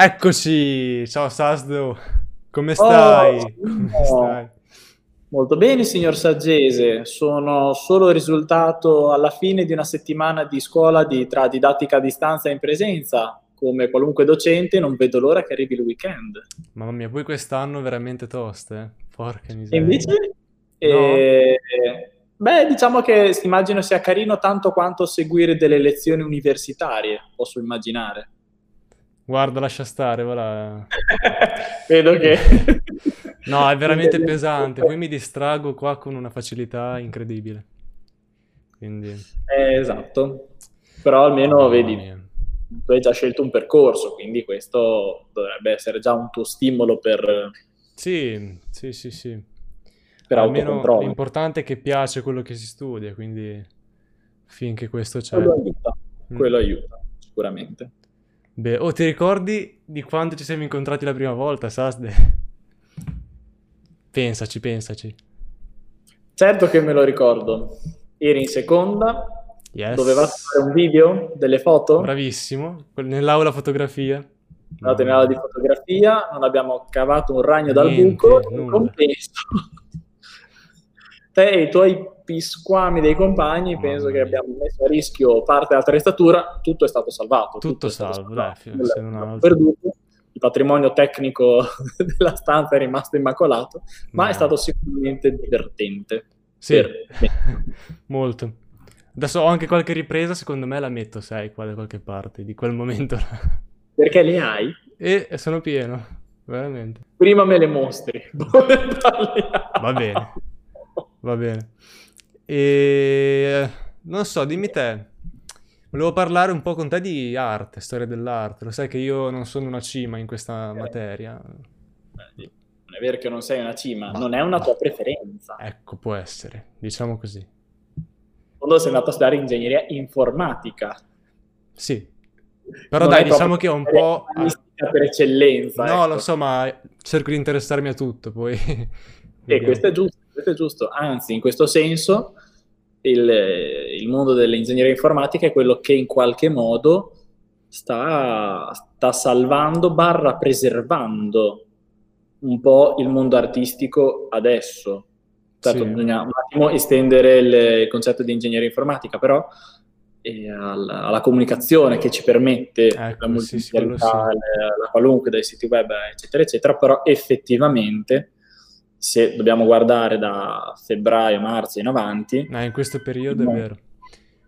Eccoci, ciao Sasdo, come stai? Oh, Come stai? Molto bene, signor Saggese. Sono solo il risultato alla fine di una settimana di scuola di, tra didattica a distanza e in presenza. Come qualunque docente, non vedo l'ora che arrivi il weekend. Mamma mia, poi quest'anno veramente toste, eh? Porca E miseria. invece, No? eh, beh, diciamo che immagino sia carino tanto quanto seguire delle lezioni universitarie, posso immaginare. Guarda, lascia stare, voilà. Vedo che... No, è veramente pesante, poi mi distrago qua con una facilità incredibile. Quindi, Eh, esatto. Però almeno, mamma vedi, mia. tu hai già scelto un percorso, quindi questo dovrebbe essere già un tuo stimolo per, Sì, sì, sì, sì. per Almeno l'importante è che piace quello che si studia, quindi finché questo c'è. Quello aiuta, Mm. quello aiuta, sicuramente. Beh, oh, ti ricordi di quando ci siamo incontrati la prima volta, Sasde? Pensaci, pensaci. Certo che me lo ricordo. Eri in seconda, Yes. dovevate fare un video, delle foto, Bravissimo. Nell'aula fotografia. andate in aula di fotografia, non abbiamo cavato un ragno dal Niente, buco, in compenso. Te e i tuoi pisquami dei compagni, Mamma penso che abbiamo messo a rischio parte dell'attrezzatura, tutto è stato salvato. Tutto è stato salvo, salvato. dai, se non perduto. Il patrimonio tecnico della stanza è rimasto immacolato, ma Ma- è stato sicuramente divertente. Sì, molto. Adesso ho anche qualche ripresa, secondo me la metto, sai, qua da qualche parte, di quel momento là. Perché le hai? E sono pieno, veramente. Prima me le mostri. Va bene. Va bene. E non so, dimmi te. Volevo parlare un po' con te di arte, storia dell'arte. Lo sai che io non sono una cima in questa materia. Non è vero che non sei una cima, non è una tua preferenza. Ecco, può essere, diciamo così. Quando sei andato a studiare ingegneria informatica. Sì. Però Non dai, diciamo che ho un po'... per eccellenza. No, ecco. lo so, ma cerco di interessarmi a tutto, poi... E questo è giusto, questo è giusto. Anzi, in questo senso, il, il mondo dell'ingegneria informatica è quello che in qualche modo sta, sta salvando, barra preservando un po' il mondo artistico adesso. Certo, Sì. bisogna un attimo estendere il, il concetto di ingegneria informatica, però eh, alla, alla comunicazione che ci permette Ecco, la sì, sì, multimedialità, sì. la, la qualunque dai siti web, eccetera, eccetera, però effettivamente se dobbiamo guardare da febbraio, marzo in avanti, Ah, in questo periodo è vero.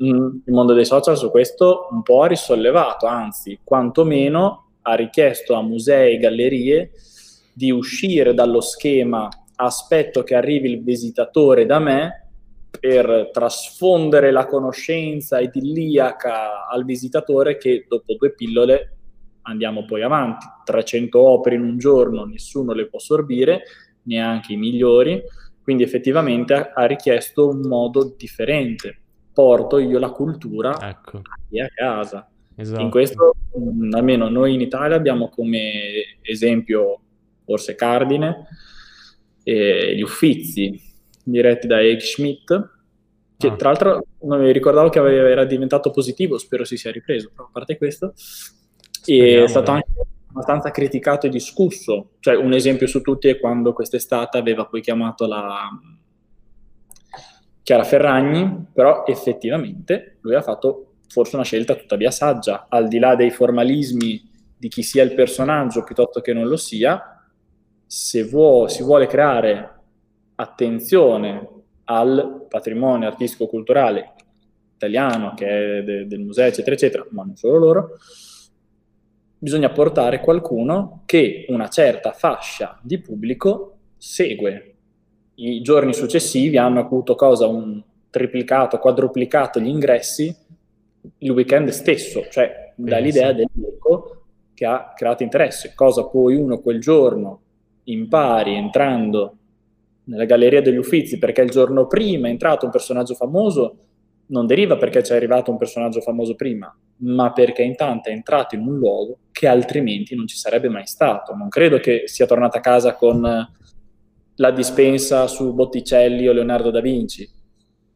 mm, il mondo dei social su questo un po' ha risollevato, anzi, quantomeno ha richiesto a musei e gallerie di uscire dallo schema aspetto che arrivi il visitatore da me per trasfondere la conoscenza idilliaca al visitatore che dopo due pillole andiamo poi avanti. 300 opere in un giorno, nessuno le può sorbire, neanche i migliori, quindi effettivamente ha, richiesto un modo differente. Porto io la cultura Ecco, a casa. esatto. In questo, mh, almeno noi in Italia abbiamo come esempio forse Cardine e gli Uffizi diretti da Eich Schmidt, che Ah. tra l'altro non mi ricordavo che aveva- era diventato positivo, spero si sia ripreso, però a parte questo, Speriamo, è stato dai. anche abbastanza criticato e discusso. Cioè, un esempio su tutti è quando quest'estate aveva poi chiamato la Chiara Ferragni, però effettivamente lui ha fatto forse una scelta tuttavia saggia, al di là dei formalismi di chi sia il personaggio piuttosto che non lo sia, se vuo- si vuole creare attenzione al patrimonio artistico-culturale italiano, che è de- del museo, eccetera, eccetera, ma non solo loro, bisogna portare qualcuno che una certa fascia di pubblico segue. I giorni successivi hanno avuto cosa? Un triplicato, quadruplicato gli ingressi il weekend stesso, cioè dall'idea Pensa. dell'eco che ha creato interesse, cosa poi uno quel giorno impari entrando nella galleria degli Uffizi perché il giorno prima è entrato un personaggio famoso, non deriva perché c'è arrivato un personaggio famoso prima, ma perché intanto è entrato in un luogo che altrimenti non ci sarebbe mai stato. Non credo che sia tornato a casa con la dispensa su Botticelli o Leonardo da Vinci,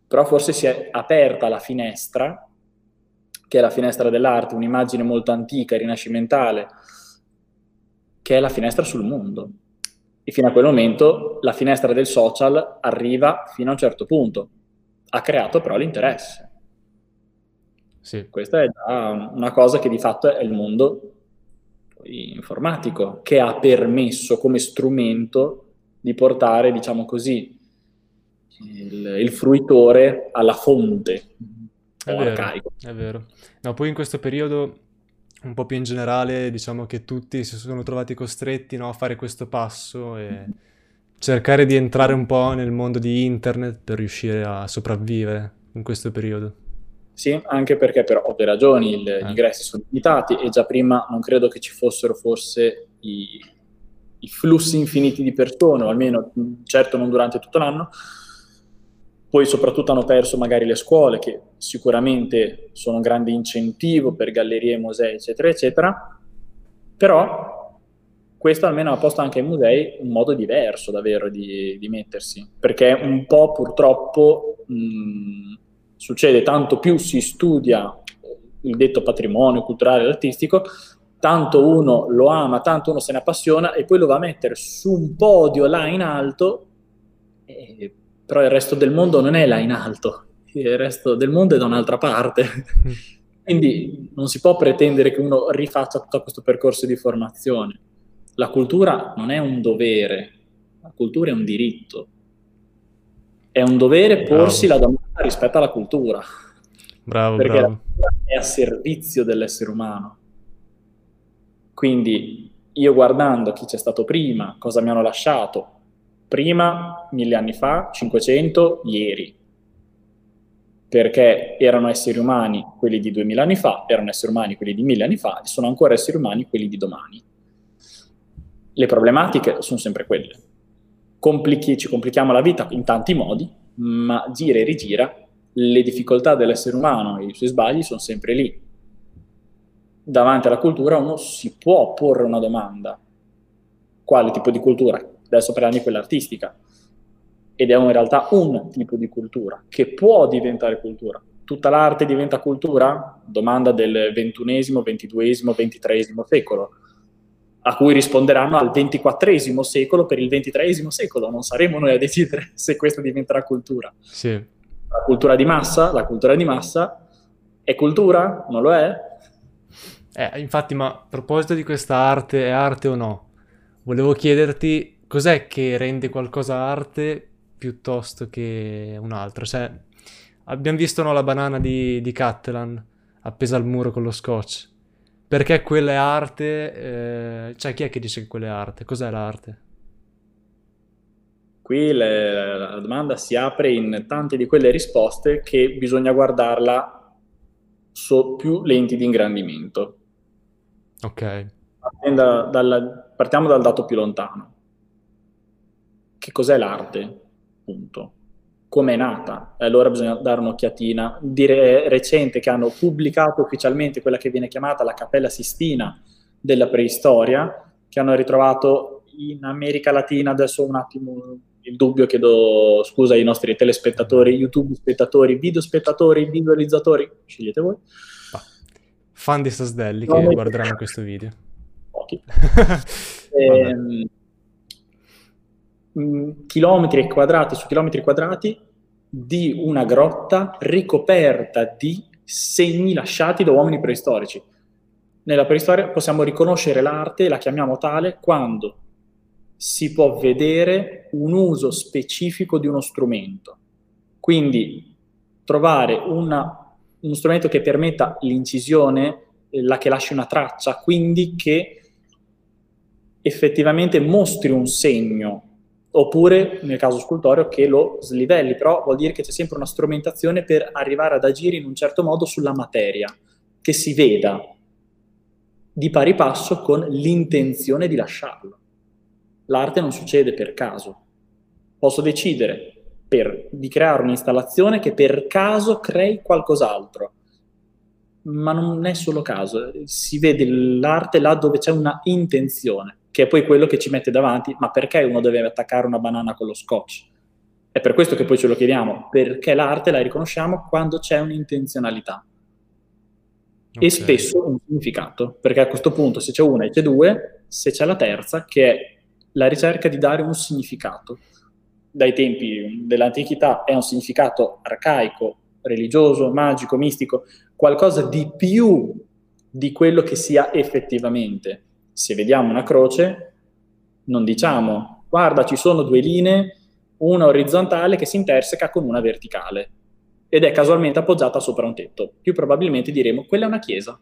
però forse si è aperta la finestra, che è la finestra dell'arte, un'immagine molto antica, rinascimentale, che è la finestra sul mondo. E fino a quel momento la finestra del social arriva fino a un certo punto. Ha creato però l'interesse. Sì. Questa è una cosa che di fatto è il mondo informatico, che ha permesso come strumento di portare, diciamo così, il, il fruitore alla fonte. È vero, è vero. No, poi in questo periodo, un po' più in generale, diciamo che tutti si sono trovati costretti no, a fare questo passo e cercare di entrare un po' nel mondo di internet per riuscire a sopravvivere in questo periodo. Sì, anche perché per ovvie ragioni il, eh. gli ingressi sono limitati e già prima non credo che ci fossero forse i, i flussi infiniti di persone, o almeno certo non durante tutto l'anno. Poi soprattutto hanno perso magari le scuole, che sicuramente sono un grande incentivo per gallerie, musei, eccetera, eccetera. Però questo almeno ha posto anche ai musei un modo diverso davvero di, di mettersi, perché un po' purtroppo mh, succede tanto più si studia il detto patrimonio culturale e artistico, tanto uno lo ama, tanto uno se ne appassiona e poi lo va a mettere su un podio là in alto, e, però il resto del mondo non è là in alto, il resto del mondo è da un'altra parte. Quindi non si può pretendere che uno rifaccia tutto questo percorso di formazione. La cultura non è un dovere, la cultura è un diritto. È un dovere porsi bravo. la domanda rispetto alla cultura. Bravo, perché bravo. la cultura è a servizio dell'essere umano. Quindi io guardando chi c'è stato prima, cosa mi hanno lasciato, prima, mille anni fa, 500, ieri. Perché erano esseri umani quelli di duemila anni fa, erano esseri umani quelli di mille anni fa e sono ancora esseri umani quelli di domani. Le problematiche sono sempre quelle complichi, ci complichiamo la vita in tanti modi, ma gira e rigira, le difficoltà dell'essere umano e i suoi sbagli sono sempre lì. Davanti alla cultura uno si può porre una domanda. Quale tipo di cultura? Adesso parliamo di quella artistica. Ed è in realtà un tipo di cultura che può diventare cultura. Tutta l'arte diventa cultura? Domanda del ventunesimo, ventiduesimo, ventitreesimo secolo a cui risponderanno al XXIV secolo per il XXIII secolo. Non saremo noi a decidere se questa diventerà cultura. Sì. La cultura di massa, la cultura di massa è cultura? Non lo è? Eh, infatti, ma a proposito di questa arte, è arte o no? Volevo chiederti cos'è che rende qualcosa arte piuttosto che un'altra. Cioè, abbiamo visto no, la banana di, di Cattelan appesa al muro con lo scotch perché quella è arte? Eh, cioè, chi è che dice che quella è arte? Cos'è l'arte? Qui le, la domanda si apre in tante di quelle risposte che bisogna guardarla su più lenti di ingrandimento. Ok. Da, dal, partiamo dal dato più lontano. Che cos'è l'arte? Punto come è nata. E allora bisogna dare un'occhiatina. Dire recente che hanno pubblicato ufficialmente quella che viene chiamata la Cappella Sistina della preistoria, che hanno ritrovato in America Latina, adesso un attimo il dubbio, chiedo scusa ai nostri telespettatori, YouTube spettatori, video spettatori, visualizzatori, scegliete voi. Fan di Sasdelli che guarderanno questo video. Pochi. ehm, mh, chilometri quadrati su chilometri quadrati di una grotta ricoperta di segni lasciati da uomini preistorici. Nella preistoria possiamo riconoscere l'arte, la chiamiamo tale, quando si può vedere un uso specifico di uno strumento. Quindi trovare una, uno strumento che permetta l'incisione, la che lasci una traccia, quindi che effettivamente mostri un segno oppure nel caso scultoreo che lo slivelli, però vuol dire che c'è sempre una strumentazione per arrivare ad agire in un certo modo sulla materia, che si veda di pari passo con l'intenzione di lasciarlo. L'arte non succede per caso. Posso decidere per, di creare un'installazione che per caso crei qualcos'altro, ma non è solo caso, si vede l'arte là dove c'è una intenzione che è poi quello che ci mette davanti, ma perché uno deve attaccare una banana con lo scotch? È per questo che poi ce lo chiediamo, perché l'arte la riconosciamo quando c'è un'intenzionalità okay. e spesso un significato, perché a questo punto se c'è una e c'è due, se c'è la terza, che è la ricerca di dare un significato. Dai tempi dell'antichità è un significato arcaico, religioso, magico, mistico, qualcosa di più di quello che sia effettivamente. Se vediamo una croce, non diciamo, guarda, ci sono due linee, una orizzontale che si interseca con una verticale ed è casualmente appoggiata sopra un tetto. Più probabilmente diremo, quella è una chiesa.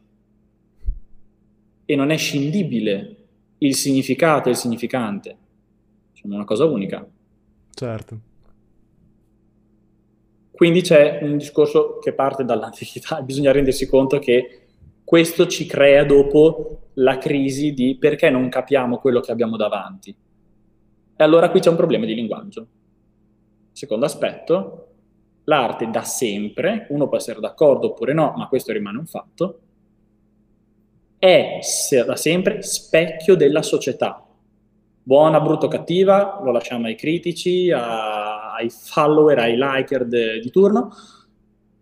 E non è scindibile il significato e il significante. Sono una cosa unica. Certo. Quindi c'è un discorso che parte dall'antichità, bisogna rendersi conto che questo ci crea dopo la crisi di perché non capiamo quello che abbiamo davanti. E allora qui c'è un problema di linguaggio. Secondo aspetto, l'arte da sempre, uno può essere d'accordo oppure no, ma questo rimane un fatto, è da sempre specchio della società. Buona, brutta, cattiva, lo lasciamo ai critici, ai follower, ai liker de, di turno,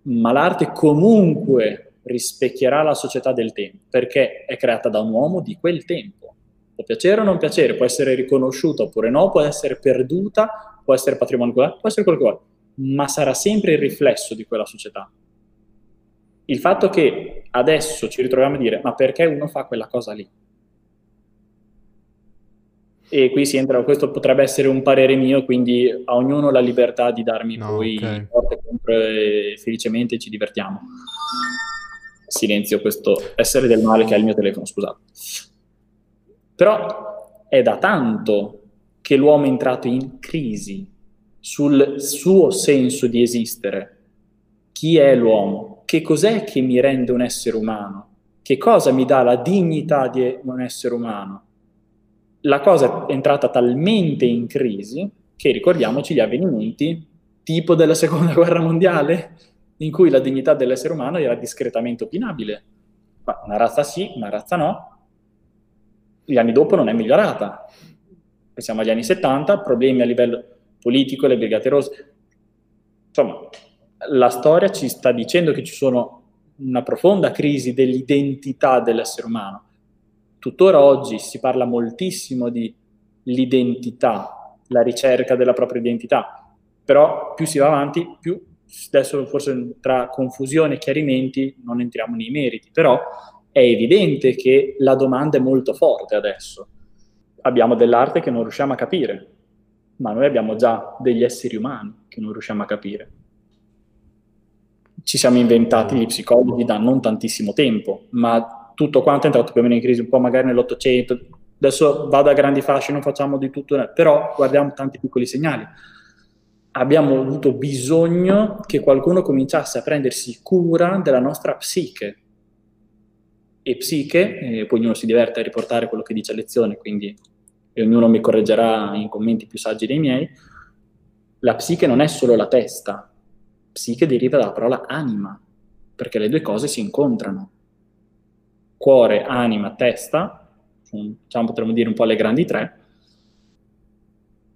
ma l'arte comunque rispecchierà la società del tempo, perché è creata da un uomo di quel tempo. Può piacere o non piacere, può essere riconosciuta oppure no, può essere perduta, può essere patrimonio, può essere quello che vuole, ma sarà sempre il riflesso di quella società. Il fatto che adesso ci ritroviamo a dire ma perché uno fa quella cosa lì? E qui si entra, questo potrebbe essere un parere mio, quindi a ognuno la libertà di darmi no, poi okay. forte contro e felicemente ci divertiamo silenzio questo essere del male che è il mio telefono, scusate. Però è da tanto che l'uomo è entrato in crisi sul suo senso di esistere. Chi è l'uomo? Che cos'è che mi rende un essere umano? Che cosa mi dà la dignità di un essere umano? La cosa è entrata talmente in crisi che ricordiamoci gli avvenimenti tipo della seconda guerra mondiale, in cui la dignità dell'essere umano era discretamente opinabile. Ma una razza sì, una razza no. Gli anni dopo non è migliorata. Pensiamo agli anni 70, problemi a livello politico, le brigate rosse. Insomma, la storia ci sta dicendo che ci sono una profonda crisi dell'identità dell'essere umano. Tuttora oggi si parla moltissimo di l'identità, la ricerca della propria identità, però più si va avanti, più adesso forse tra confusione e chiarimenti non entriamo nei meriti, però è evidente che la domanda è molto forte adesso. Abbiamo dell'arte che non riusciamo a capire, ma noi abbiamo già degli esseri umani che non riusciamo a capire. Ci siamo inventati gli psicologi da non tantissimo tempo, ma tutto quanto è entrato più o meno in crisi, un po' magari nell'Ottocento. Adesso vado a grandi fasce, non facciamo di tutto, però guardiamo tanti piccoli segnali abbiamo avuto bisogno che qualcuno cominciasse a prendersi cura della nostra psiche. E psiche, e poi ognuno si diverte a riportare quello che dice a lezione, quindi ognuno mi correggerà in commenti più saggi dei miei, la psiche non è solo la testa, psiche deriva dalla parola anima, perché le due cose si incontrano. Cuore, anima, testa, diciamo potremmo dire un po' le grandi tre,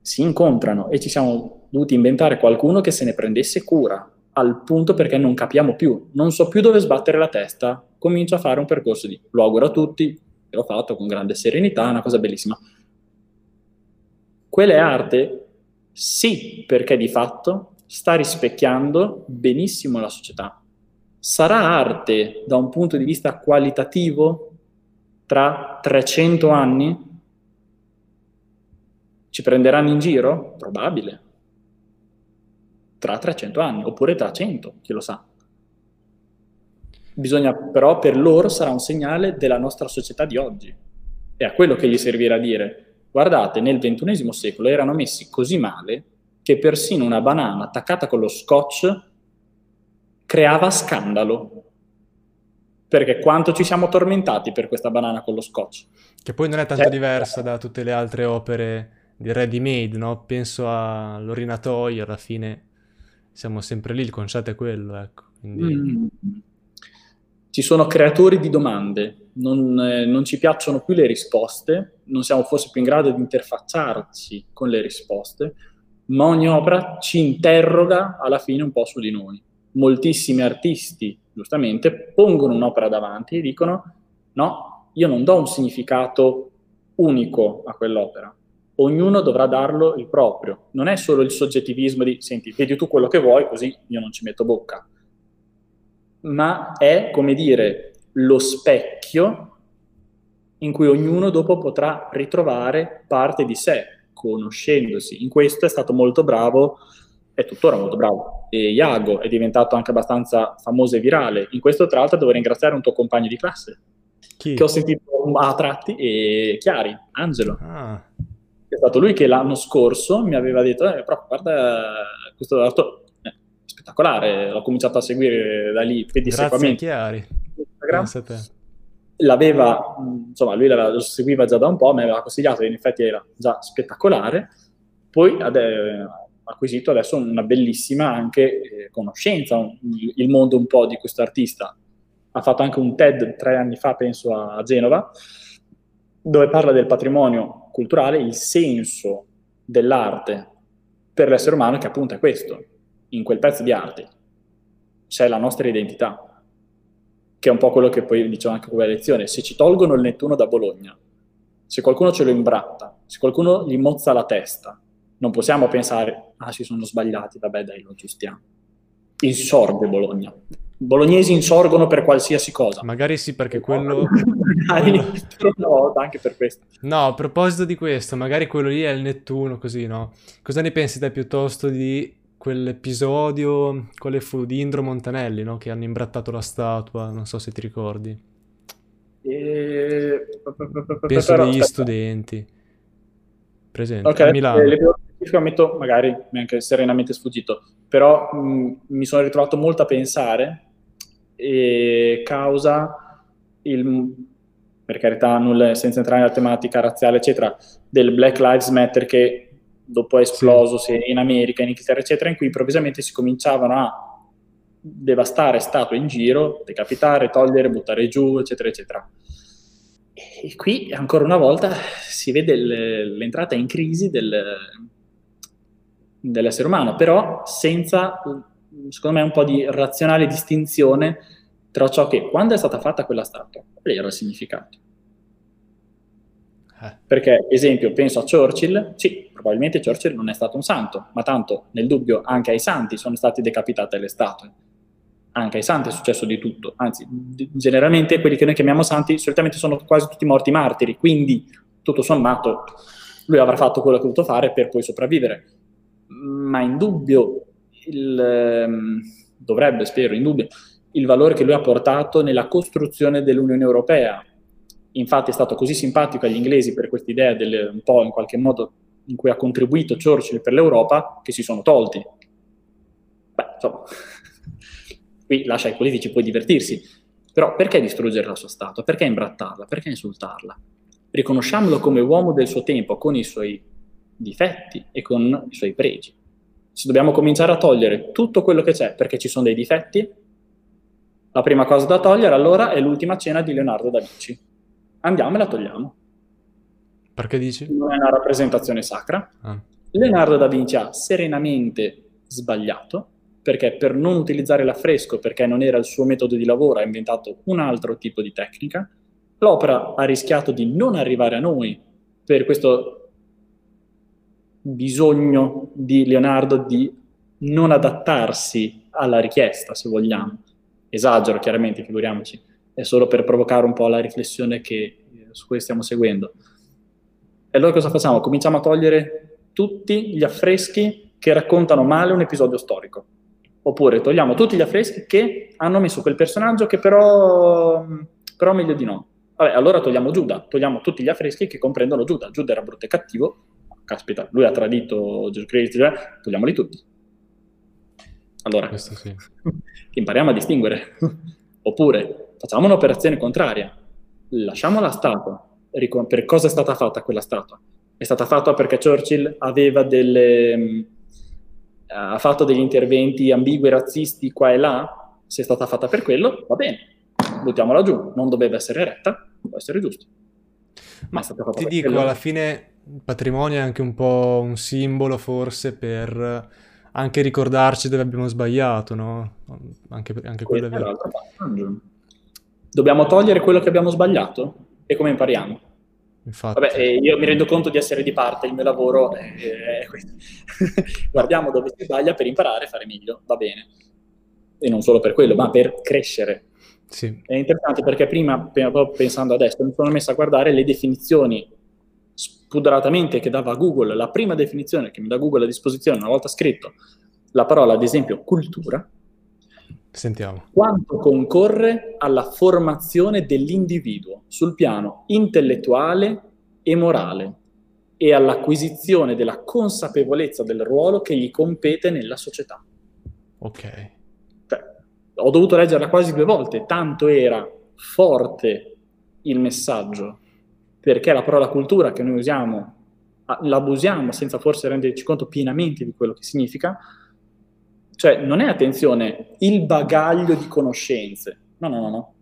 si incontrano e ci siamo dovuti inventare qualcuno che se ne prendesse cura, al punto perché non capiamo più, non so più dove sbattere la testa, comincio a fare un percorso di, lo auguro a tutti, l'ho fatto con grande serenità, una cosa bellissima. Quella è arte? Sì, perché di fatto sta rispecchiando benissimo la società. Sarà arte da un punto di vista qualitativo tra 300 anni? Ci prenderanno in giro? Probabile tra 300 anni, oppure tra 100, chi lo sa. Bisogna però, per loro sarà un segnale della nostra società di oggi. È a quello che gli servirà dire, guardate, nel XXI secolo erano messi così male che persino una banana attaccata con lo scotch creava scandalo. Perché quanto ci siamo tormentati per questa banana con lo scotch. Che poi non è tanto cioè, diversa da tutte le altre opere di ready made, no? Penso all'orinatoio, alla fine siamo sempre lì, il concetto è quello, ecco. Quindi... Mm. Ci sono creatori di domande, non, eh, non, ci piacciono più le risposte, non siamo forse più in grado di interfacciarci con le risposte, ma ogni opera ci interroga alla fine un po' su di noi. Moltissimi artisti, giustamente, pongono un'opera davanti e dicono no, io non do un significato unico a quell'opera. Ognuno dovrà darlo il proprio. Non è solo il soggettivismo di, senti, vedi tu quello che vuoi, così io non ci metto bocca. Ma è, come dire, lo specchio in cui ognuno dopo potrà ritrovare parte di sé, conoscendosi. In questo è stato molto bravo, è tuttora molto bravo. E Iago è diventato anche abbastanza famoso e virale. In questo, tra l'altro, devo ringraziare un tuo compagno di classe, Chi? che ho sentito a tratti, e Chiari, Angelo. Ah. È stato lui che l'anno scorso mi aveva detto, eh, però guarda, questo dato è spettacolare, l'ho cominciato a seguire da lì. Grazie Chiari. L'aveva, insomma, lui lo seguiva già da un po', mi aveva consigliato, e in effetti era già spettacolare. Poi ha acquisito adesso una bellissima anche eh, conoscenza, un, il mondo un po' di questo artista. Ha fatto anche un TED tre anni fa, penso, a Genova, dove parla del patrimonio culturale, il senso dell'arte per l'essere umano, che appunto è questo. In quel pezzo di arte c'è la nostra identità, che è un po' quello che poi dicevo anche con la lezione. Se ci tolgono il Nettuno da Bologna, se qualcuno ce lo imbratta, se qualcuno gli mozza la testa, non possiamo pensare, ah, si sono sbagliati, vabbè, dai, lo aggiustiamo. Insorge Bologna bolognesi insorgono per qualsiasi cosa. Magari sì, perché quello... no, anche per questo. No, a proposito di questo, magari quello lì è il Nettuno, così, no? Cosa ne pensi te piuttosto di quell'episodio, quale fu di Indro Montanelli, no? Che hanno imbrattato la statua, non so se ti ricordi. E... Penso degli studenti. Presente, okay, a Milano. Ammetto, magari mi è anche serenamente sfuggito, però mh, mi sono ritrovato molto a pensare e causa il, per carità, nulla, senza entrare nella tematica razziale, eccetera, del Black Lives Matter che dopo è esploso sì. in America, in Inghilterra, eccetera, in cui improvvisamente si cominciavano a devastare statue in giro, decapitare, togliere, buttare giù, eccetera, eccetera. E qui ancora una volta si vede l'entrata in crisi del, dell'essere umano, però senza, secondo me, un po' di razionale distinzione tra ciò che, quando è stata fatta quella statua, qual era il significato? Eh. Perché, esempio, penso a Churchill, sì, probabilmente Churchill non è stato un santo, ma tanto, nel dubbio, anche ai santi sono state decapitate le statue. Anche ai santi è successo di tutto, anzi, generalmente quelli che noi chiamiamo santi solitamente sono quasi tutti morti martiri, quindi, tutto sommato, lui avrà fatto quello che ha dovuto fare per poi sopravvivere ma in dubbio il, ehm, dovrebbe, spero, in dubbio il valore che lui ha portato nella costruzione dell'Unione Europea. Infatti è stato così simpatico agli inglesi per questa idea del, un po' in qualche modo in cui ha contribuito Churchill per l'Europa che si sono tolti. Beh, insomma, qui lascia ai politici poi divertirsi, però perché distruggere la sua statua? Perché imbrattarla? Perché insultarla? Riconosciamolo come uomo del suo tempo, con i suoi difetti e con i suoi pregi. Se dobbiamo cominciare a togliere tutto quello che c'è perché ci sono dei difetti, la prima cosa da togliere allora è l'ultima cena di Leonardo da Vinci. Andiamo e la togliamo. Perché dici? Non è una rappresentazione sacra. Ah. Leonardo da Vinci ha serenamente sbagliato perché per non utilizzare l'affresco, perché non era il suo metodo di lavoro, ha inventato un altro tipo di tecnica. L'opera ha rischiato di non arrivare a noi per questo bisogno di Leonardo di non adattarsi alla richiesta, se vogliamo. Esagero, chiaramente, figuriamoci, è solo per provocare un po' la riflessione che, eh, su cui stiamo seguendo. E allora cosa facciamo? Cominciamo a togliere tutti gli affreschi che raccontano male un episodio storico. Oppure togliamo tutti gli affreschi che hanno messo quel personaggio che però, però meglio di no. Vabbè, allora togliamo Giuda, togliamo tutti gli affreschi che comprendono Giuda. Giuda era brutto e cattivo, caspita, lui ha tradito Gesù Cristo, cioè, togliamoli tutti. Allora, sì. impariamo a distinguere. Oppure facciamo un'operazione contraria, lasciamo la statua. Per cosa è stata fatta quella statua? È stata fatta perché Churchill aveva delle, mm, ha fatto degli interventi ambigui, razzisti qua e là. Se è stata fatta per quello, va bene, buttiamola giù. Non doveva essere retta, può essere giusto. Ma, Ma ti dico, quello. alla fine il patrimonio è anche un po' un simbolo forse per anche ricordarci dove abbiamo sbagliato, no? Anche, anche quello è vero. Dobbiamo togliere quello che abbiamo sbagliato? E come impariamo? Infatti. Vabbè, eh, io mi rendo conto di essere di parte, il mio lavoro è questo. Guardiamo dove si sbaglia per imparare a fare meglio, va bene. E non solo per quello, ma per crescere. Sì. È interessante perché prima, pensando adesso, mi sono messo a guardare le definizioni spudoratamente che dava Google, la prima definizione che mi dà Google a disposizione una volta scritto la parola, ad esempio, cultura. Sentiamo. Quanto concorre alla formazione dell'individuo sul piano intellettuale e morale e all'acquisizione della consapevolezza del ruolo che gli compete nella società. Ok. Cioè, ho dovuto leggerla quasi due volte, tanto era forte il messaggio, perché la parola cultura che noi usiamo, l'abusiamo senza forse renderci conto pienamente di quello che significa, cioè, non è attenzione il bagaglio di conoscenze. No, no, no, no.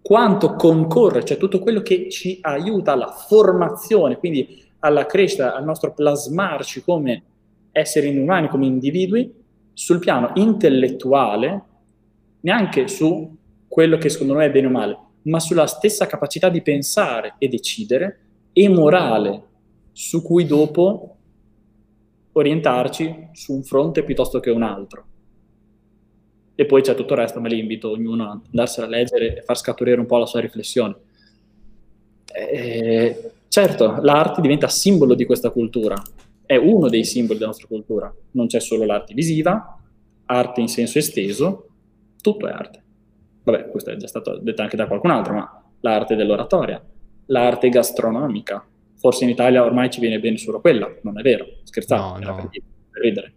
Quanto concorre, cioè tutto quello che ci aiuta alla formazione, quindi alla crescita, al nostro plasmarci come esseri umani, come individui, sul piano intellettuale, neanche su quello che secondo noi è bene o male, ma sulla stessa capacità di pensare e decidere, e morale, su cui dopo orientarci su un fronte piuttosto che un altro. E poi c'è tutto il resto, ma lì invito ognuno a andarsela a leggere e far scaturire un po' la sua riflessione. E, certo, l'arte diventa simbolo di questa cultura, è uno dei simboli della nostra cultura. Non c'è solo l'arte visiva, arte in senso esteso, tutto è arte. Vabbè, questo è già stato detto anche da qualcun altro, ma l'arte dell'oratoria, l'arte gastronomica, forse in Italia ormai ci viene bene solo quella, non è vero, scherzavo, no, no. Per, per ridere.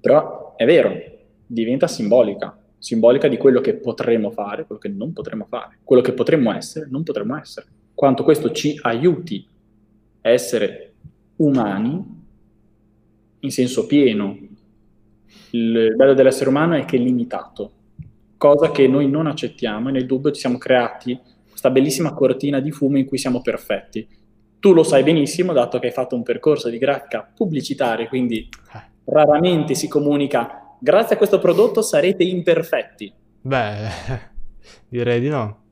Però è vero, diventa simbolica, simbolica di quello che potremmo fare, quello che non potremmo fare, quello che potremmo essere, non potremmo essere. Quanto questo ci aiuti a essere umani in senso pieno. Il bello dell'essere umano è che è limitato, cosa che noi non accettiamo e nel dubbio ci siamo creati questa bellissima cortina di fumo in cui siamo perfetti. Tu lo sai benissimo, dato che hai fatto un percorso di grafica pubblicitaria, quindi Eh. raramente si comunica, grazie a questo prodotto sarete imperfetti. Beh, direi di no.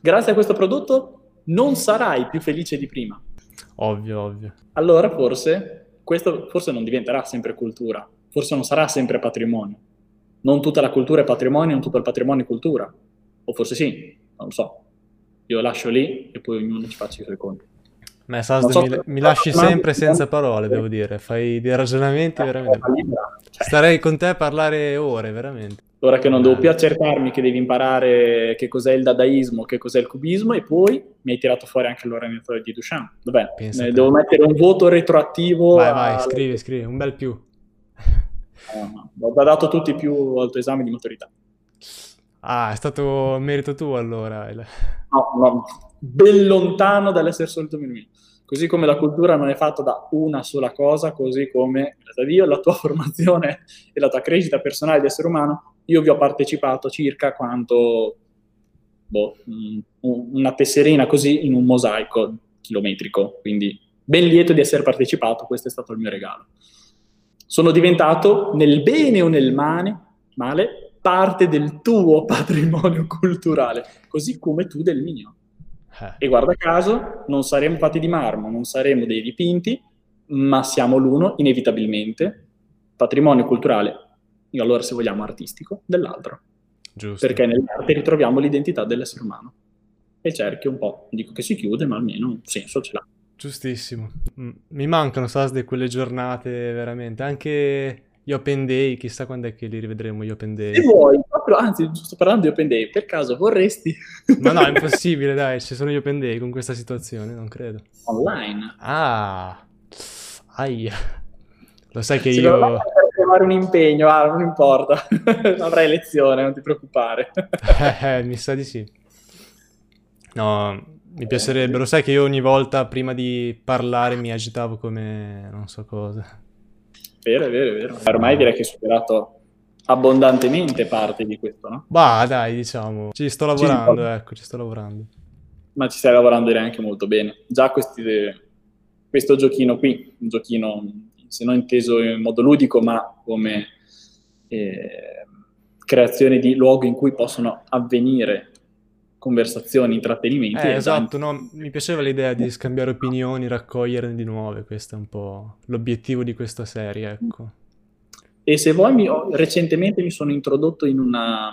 Grazie a questo prodotto non sarai più felice di prima. Ovvio, ovvio. Allora forse questo forse non diventerà sempre cultura, forse non sarà sempre patrimonio. Non tutta la cultura è patrimonio, non tutto il patrimonio è cultura. O forse sì, non lo so. Io lascio lì e poi ognuno ci faccia i suoi conti. Ma so mi, se- mi lasci ma- sempre senza parole, devo dire. Fai dei ragionamenti veramente. Cioè, Starei con te a parlare ore, veramente. Ora che non devo più accertarmi che devi imparare che cos'è il dadaismo, che cos'è il cubismo, e poi mi hai tirato fuori anche l'orientatore di Duchamp. Pensa Eh, devo mettere un voto retroattivo. Vai, vai, a- scrivi, scrivi, un bel più. No, Ho dato tutti più alto esame di maturità. Ah, è stato merito tuo allora. il- No, no, ben lontano dall'essere solito minuto. Così come la cultura non è fatta da una sola cosa, così come, grazie a Dio, la tua formazione e la tua crescita personale di essere umano, io vi ho partecipato circa quanto boh, una tesserina così in un mosaico chilometrico. Quindi ben lieto di essere partecipato, questo è stato il mio regalo. Sono diventato, nel bene o nel male, male parte del tuo patrimonio culturale, così come tu del mio. Eh, E guarda caso, non saremo fatti di marmo, non saremo dei dipinti, ma siamo l'uno, inevitabilmente, patrimonio culturale, e allora se vogliamo artistico, dell'altro. giusto. Perché nell'arte ritroviamo l'identità dell'essere umano. E il cerchio un po', dico che si chiude, ma almeno un senso ce l'ha. Giustissimo. Mm, Mi mancano, Sasde, quelle giornate veramente. Anche gli Open Day, chissà quando è che li rivedremo gli Open Day. Se vuoi, proprio, anzi, sto parlando di Open Day, per caso vorresti Ma no, è impossibile, dai, ci sono gli Open Day con questa situazione, non credo. online? Ah, aia. Lo sai che me io... per trovare un impegno, ah, non importa, avrai lezione, non ti preoccupare. Eh, mi sa di sì. No, mi piacerebbe. Lo sai che io ogni volta prima di parlare mi agitavo come non so cosa. Vero, è vero, è vero. Ormai direi che hai superato abbondantemente parte di questo, no? Bah, dai, diciamo, ci sto lavorando, Ci- ecco, ci sto lavorando. Ma ci stai lavorando direi anche molto bene. Già questi, questo giochino qui, un giochino se non inteso in modo ludico, ma come eh, creazione di luoghi in cui possono avvenire conversazioni, intrattenimenti. Eh, esatto, no, mi piaceva l'idea di scambiare opinioni, raccoglierne di nuove, questo è un po' l'obiettivo di questa serie, ecco. E se vuoi, mi, recentemente mi sono introdotto in una,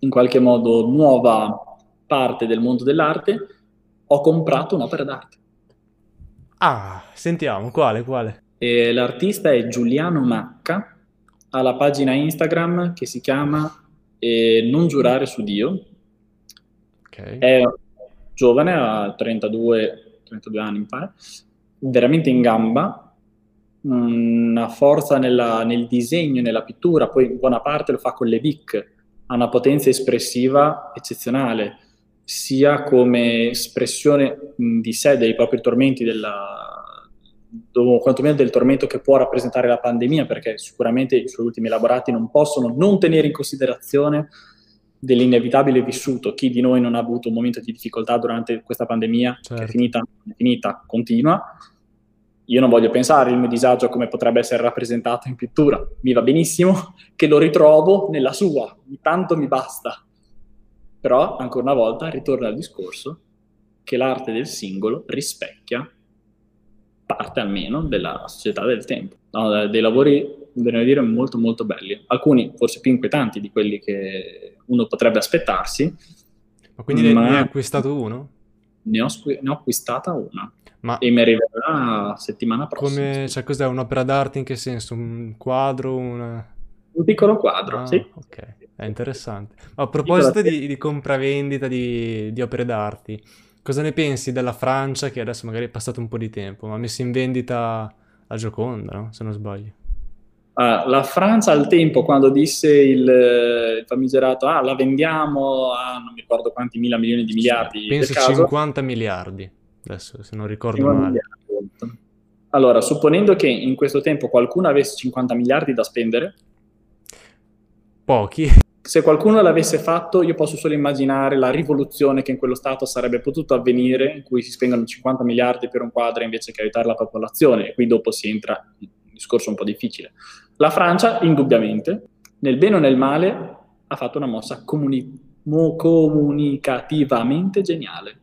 in qualche modo, nuova parte del mondo dell'arte, ho comprato un'opera d'arte. Ah, sentiamo, quale, quale? E l'artista è Giuliano Macca, ha la pagina Instagram che si chiama eh, Non giurare su Dio. Okay. È giovane, ha 32, 32 anni, mi pare, veramente in gamba, una forza nella, nel disegno, nella pittura, poi in buona parte lo fa con le BIC, ha una potenza espressiva eccezionale, sia come espressione di sé, dei propri tormenti, della, o quantomeno del tormento che può rappresentare la pandemia, perché sicuramente i suoi ultimi elaborati non possono non tenere in considerazione dell'inevitabile vissuto. Chi di noi non ha avuto un momento di difficoltà durante questa pandemia, certo. che è certo. finita, è finita, continua, io non voglio pensare il mio disagio come potrebbe essere rappresentato in pittura, mi va benissimo che lo ritrovo nella sua, tanto mi basta. Però, ancora una volta, ritorna al discorso che l'arte del singolo rispecchia parte almeno della società del tempo. No, dei lavori, devo dire, molto molto belli. Alcuni forse più inquietanti di quelli che uno potrebbe aspettarsi. Ma quindi ma ne hai acquistato uno? Ne ho, ne ho acquistata una. Ma e mi arriverà settimana prossima. Come, cioè, cos'è un'opera d'arte in che senso? Un quadro? Una... Un piccolo quadro, ah, sì. Ok, è interessante. Ma a proposito di, di compravendita di, di, opere d'arte, cosa ne pensi della Francia, che adesso magari è passato un po' di tempo, ma ha messo in vendita la Gioconda, no? se non sbaglio? Ah, la Francia al tempo, quando disse il, il famigerato, ah, la vendiamo a non mi ricordo quanti mila milioni di miliardi. Penso 50 miliardi adesso se non ricordo male. Allora, supponendo che in questo tempo qualcuno avesse 50 miliardi da spendere, pochi. Se qualcuno l'avesse fatto, io posso solo immaginare la rivoluzione che in quello Stato sarebbe potuta avvenire, in cui si spengono 50 miliardi per un quadro invece che aiutare la popolazione, e qui dopo si entra in un discorso un po' difficile. La Francia, indubbiamente, nel bene o nel male, ha fatto una mossa comuni- comunicativamente geniale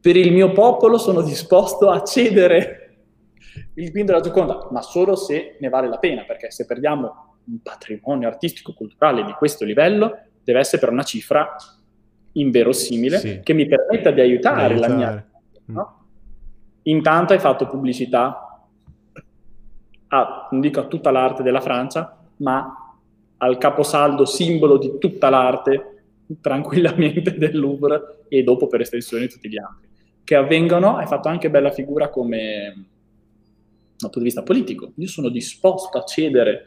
per il mio popolo sono disposto a cedere il Queen della Gioconda, ma solo se ne vale la pena, perché se perdiamo un patrimonio artistico culturale di questo livello, deve essere per una cifra inverosimile sì. che mi permetta di aiutare, aiutare. la mia... No? Intanto hai fatto pubblicità a, non dico a tutta l'arte della Francia, ma al caposaldo simbolo di tutta l'arte tranquillamente del Louvre e dopo per estensione tutti gli altri che avvengano, hai fatto anche bella figura come dal punto di vista politico. Io sono disposto a cedere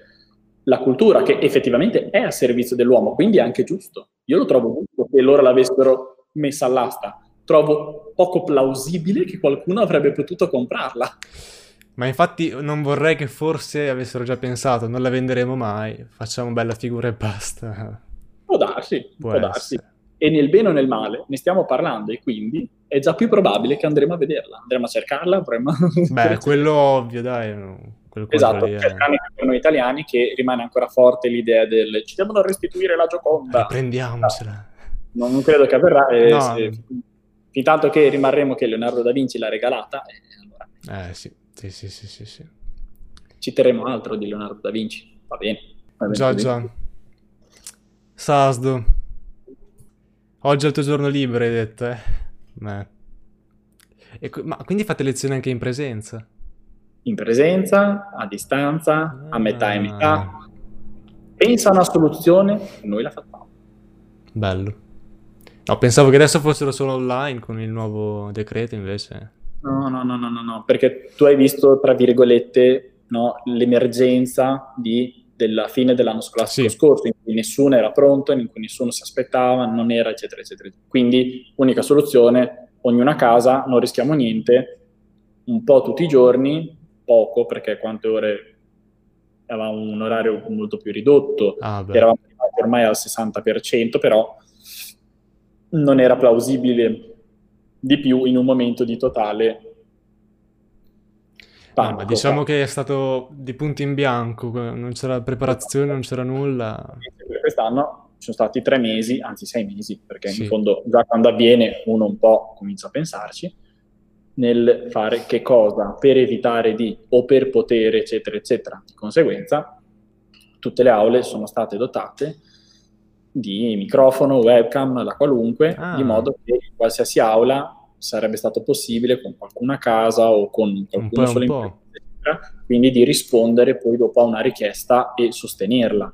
la cultura che effettivamente è a servizio dell'uomo, quindi è anche giusto. Io lo trovo giusto che loro l'avessero messa all'asta. Trovo poco plausibile che qualcuno avrebbe potuto comprarla. Ma infatti non vorrei che forse avessero già pensato, non la venderemo mai, facciamo bella figura e basta. Può darsi, può, può darsi e nel bene o nel male ne stiamo parlando e quindi è già più probabile che andremo a vederla, andremo a cercarla, avremo... Beh, quello ovvio, dai. esatto, lì, eh. per noi italiani che rimane ancora forte l'idea del ci devono restituire la Gioconda. Eh, prendiamocela. No, non credo che avverrà, e no. se, fin tanto che rimarremo che Leonardo da Vinci l'ha regalata, e allora... Eh sì, sì, sì, sì, sì, sì. Citeremo altro di Leonardo da Vinci, va bene. Va bene già, già. Sasdo. Oggi è il tuo giorno libero, hai detto, eh? Beh. E, ma quindi fate lezioni anche in presenza? In presenza, a distanza, ah. a metà e metà. Pensa a una soluzione, noi la facciamo. Bello. No, pensavo che adesso fossero solo online con il nuovo decreto, invece. No, no, no, no, no, no. perché tu hai visto, tra virgolette, no, l'emergenza di della fine dell'anno scolastico sì. scorso, in cui nessuno era pronto, in cui nessuno si aspettava, non era, eccetera, eccetera. Quindi, unica soluzione, ognuno a casa, non rischiamo niente, un po' tutti i giorni, poco, perché quante ore avevamo un orario molto più ridotto, ah, eravamo ormai al 60%, però non era plausibile di più in un momento di totale Panico, diciamo che è stato di punto in bianco, non c'era preparazione, non c'era nulla. Per quest'anno sono stati tre mesi, anzi sei mesi, perché Sì. in fondo già quando avviene uno un po' comincia a pensarci, nel fare che cosa per evitare di, o per poter, eccetera, eccetera. Di conseguenza, tutte le aule sono state dotate di microfono, webcam, la qualunque, Ah. di modo che in qualsiasi aula sarebbe stato possibile con qualcuno a casa o con qualcuno solo in eccetera, quindi di rispondere poi dopo a una richiesta e sostenerla.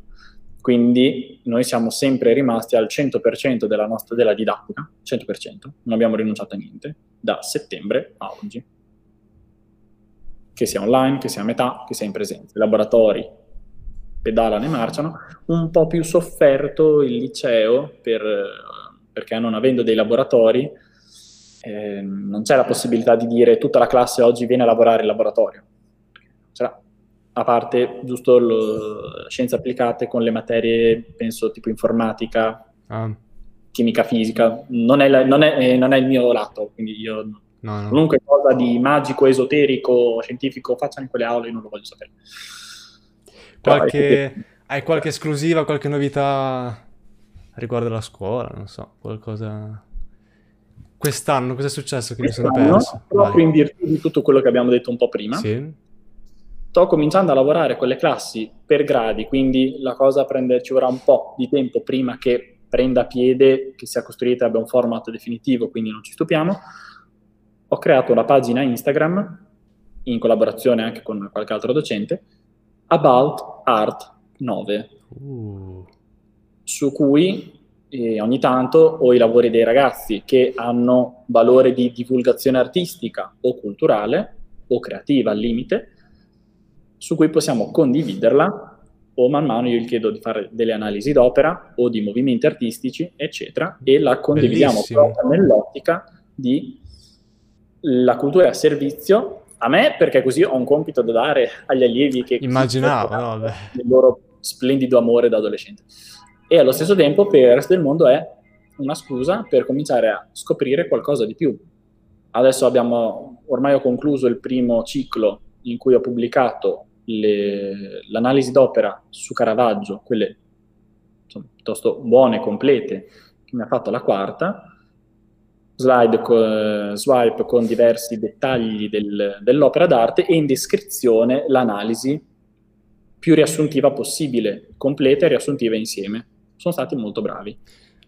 Quindi noi siamo sempre rimasti al 100% della nostra della didattica, 100%, non abbiamo rinunciato a niente, da settembre a oggi. Che sia online, che sia a metà, che sia in presenza. I laboratori pedalano e marciano, un po' più sofferto il liceo per, perché non avendo dei laboratori eh, non c'è la possibilità di dire tutta la classe oggi viene a lavorare in laboratorio. C'era, a parte giusto lo, scienze applicate con le materie, penso tipo informatica, Ah, chimica, fisica, non è, la- non è- eh, non è il mio lato, quindi io no, no. qualunque cosa di magico, esoterico, scientifico facciano in quelle aule, io non lo voglio sapere. Qualche... Hai qualche esclusiva, qualche novità riguardo la scuola? Non so, qualcosa... Quest'anno cosa è successo che mi sono perso? proprio Vai. in virtù di tutto quello che abbiamo detto un po' prima, Sì? sto cominciando a lavorare con le classi per gradi, quindi la cosa prende, ci vorrà un po' di tempo prima che prenda piede, che sia costruita e abbia un format definitivo, quindi non ci stupiamo. Ho creato una pagina Instagram, in collaborazione anche con qualche altro docente, About Art 9, Uh, su cui eh, ogni tanto ho i lavori dei ragazzi che hanno valore di divulgazione artistica o culturale o creativa al limite, su cui possiamo condividerla o man mano io gli chiedo di fare delle analisi d'opera o di movimenti artistici, eccetera, e la condividiamo Bellissimo. proprio nell'ottica di la cultura a servizio a me perché così ho un compito da dare agli allievi che Immaginavo, no, il loro splendido amore da adolescente. E allo stesso tempo per il resto del mondo è una scusa per cominciare a scoprire qualcosa di più. Adesso abbiamo, ormai ho concluso il primo ciclo in cui ho pubblicato le- l'analisi d'opera su Caravaggio, quelle insomma, piuttosto buone, complete, che mi ha fatto la quarta, slide co- swipe con diversi dettagli del- dell'opera d'arte e in descrizione l'analisi più riassuntiva possibile, completa e riassuntiva insieme. Sono stati molto bravi.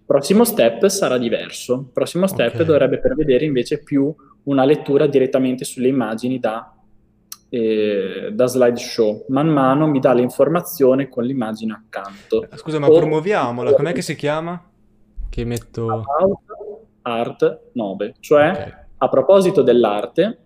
Prossimo step sarà diverso. Prossimo step Ok. dovrebbe prevedere invece più una lettura direttamente sulle immagini da, eh, da slideshow. Man mano mi dà l'informazione con l'immagine accanto. Scusa, ma O- promuoviamola, com'è che si chiama? Che metto... About Art 9, cioè Ok. a proposito dell'arte,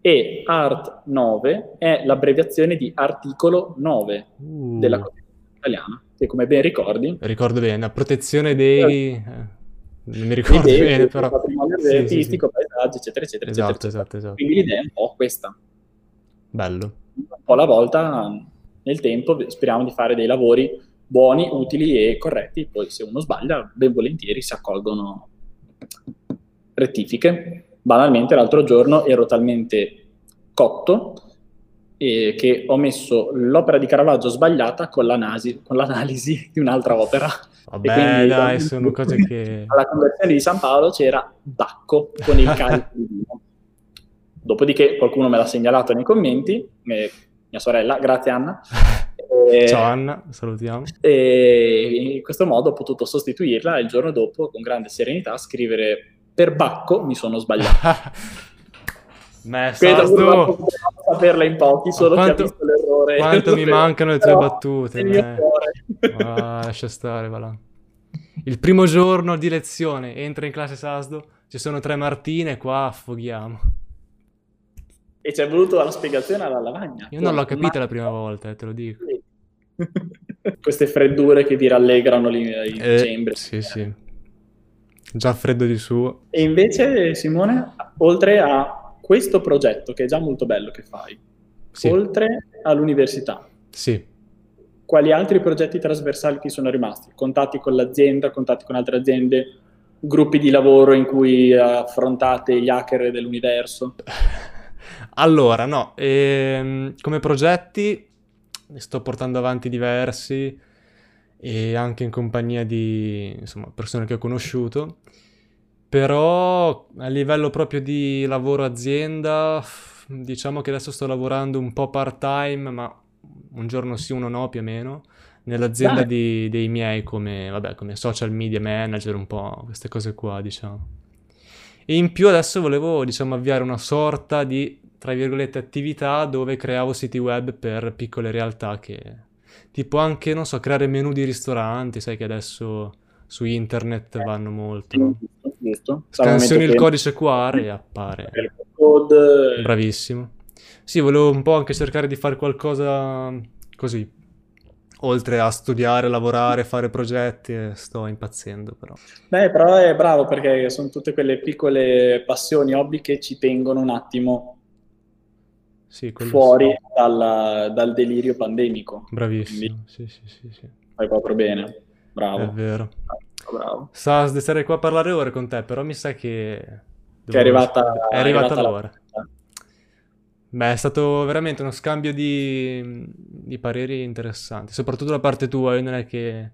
e Art 9 è l'abbreviazione di articolo 9 Uh, della Costituzione italiana, che come ben ricordi Ricordo bene, la protezione dei... eh, non mi ricordo idee bene, però... patrimonio Sì, sì, sì. artistico, paesaggio, eccetera, eccetera, Esatto, eccetera. esatto, esatto. Quindi l'idea è un po' questa. Bello. Un po' alla volta, nel tempo, speriamo di fare dei lavori buoni, utili e corretti. Poi se uno sbaglia, ben volentieri si accolgono rettifiche. Banalmente l'altro giorno ero talmente cotto eh, che ho messo l'opera di Caravaggio sbagliata con, l'anasi- con l'analisi di un'altra opera. Vabbè, quindi- dai, sono cose che... Alla conversione di San Paolo c'era Bacco con il carico di vino. Dopodiché qualcuno me l'ha segnalato nei commenti, eh, mia sorella, grazie Anna. E- Ciao Anna, salutiamo. e in questo modo ho potuto sostituirla e il giorno dopo con grande serenità scrivere per Bacco mi sono sbagliato. Purtroppo potevamo saperla in pochi, solo Quanto- chi ha visto l'errore. quanto mi mancano le tue Però battute. Ah, lascia stare, va là. Il primo giorno di lezione, entra in classe Sasdo, ci sono tre Martine, qua affoghiamo. E ci è voluto la spiegazione alla lavagna. Io non l'ho Ma- capita la prima volta, eh, te lo dico. Queste freddure che vi rallegrano lì in Eh, dicembre. sì, sì. Già freddo di suo. E invece, Simone, oltre a questo progetto, che è già molto bello che fai, Sì, oltre all'università, sì. quali altri progetti trasversali ti sono rimasti? Contatti con l'azienda, contatti con altre aziende, gruppi di lavoro in cui affrontate gli hacker dell'universo? Allora, no, ehm, come progetti ne sto portando avanti diversi e anche in compagnia di insomma, persone che ho conosciuto. Però a livello proprio di lavoro azienda, diciamo che adesso sto lavorando un po' part-time, ma un giorno sì, uno no più o meno, nell'azienda di, dei miei come, vabbè, come social media manager, un po' queste cose qua, diciamo. E in più adesso volevo, diciamo, avviare una sorta di, tra virgolette, attività dove creavo siti web per piccole realtà che... Tipo anche, non so, creare menu di ristoranti, sai che adesso su internet vanno molto. Giusto. Scansioni il codice QR e appare. Code. Bravissimo. Sì, volevo un po' anche cercare di fare qualcosa così, oltre a studiare, lavorare, fare progetti, sto impazzendo però. Beh, però è bravo perché sono tutte quelle piccole passioni, hobby che ci tengono un attimo sì, fuori sì. dal, dal, delirio pandemico. Bravissimo, sì, sì, sì, sì. Fai proprio bene, bravo. È vero. Bravo. Sas, sarei qua a parlare ore con te, però mi sa che... Che è arrivata, è arrivata, arrivata l'ora. Beh, è stato veramente uno scambio di, di pareri interessanti, soprattutto da parte tua, io non è che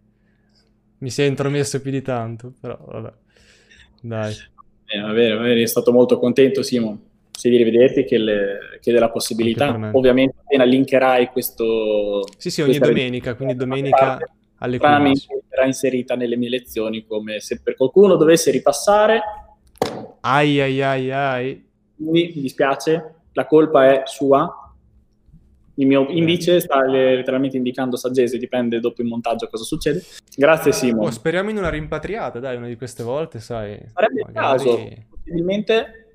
mi sia intromesso più di tanto, però vabbè, dai. Eh, va bene, va bene, è stato molto contento Simo, se di rivederti che, le, che della possibilità, ovviamente appena linkerai questo... Sì, sì, ogni domenica, quindi domenica alle 15. Sarà inserita nelle mie lezioni come se per qualcuno dovesse ripassare... Ai ai ai ai. Mi dispiace, la colpa è sua. Il mio indice sta letteralmente indicando saggese, dipende dopo il montaggio cosa succede. Grazie Simo. Oh, speriamo in una rimpatriata, dai, una di queste volte, sai. Sarebbe il caso, possibilmente,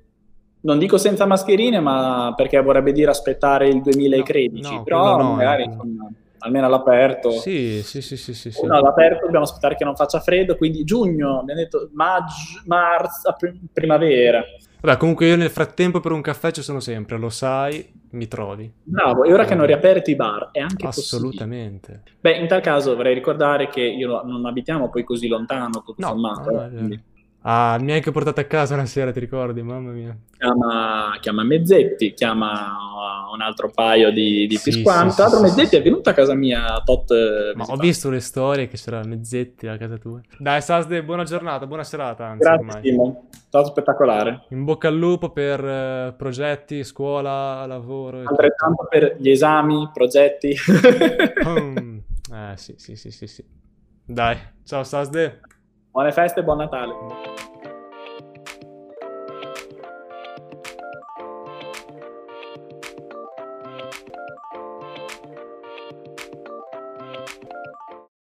non dico senza mascherine, ma perché vorrebbe dire aspettare il 2013, no, no, però no, magari insomma, almeno all'aperto. Sì, sì, sì, sì, sì, sì. No, all'aperto dobbiamo aspettare che non faccia freddo, quindi giugno, abbiamo detto maggio, marzo, primavera. Vabbè, comunque io nel frattempo per un caffè ci sono sempre, lo sai, mi trovi. Bravo, e ora che hanno riaperto i bar è anche Assolutamente. Possibile. Beh, in tal caso vorrei ricordare che io non abitiamo poi così lontano, tutto no, sommato. No, quindi... Ah, mi hai anche portato a casa una sera, ti ricordi? Mamma mia. Chiama, chiama Mezzetti, chiama un altro paio di, di sì, Pisquam. Sì, Tra l'altro sì, Mezzetti è venuto a casa mia tot eh, Ma ho visto le storie che c'era Mezzetti a casa tua. Dai, Sasde, buona giornata, buona serata. Anzi, Grazie, ormai. Simo. È stato spettacolare. In bocca al lupo per uh, progetti, scuola, lavoro. Altrettanto per gli esami, progetti. um, eh, sì, sì, sì, sì, sì. Dai, ciao Sasde. Buone feste e buon Natale.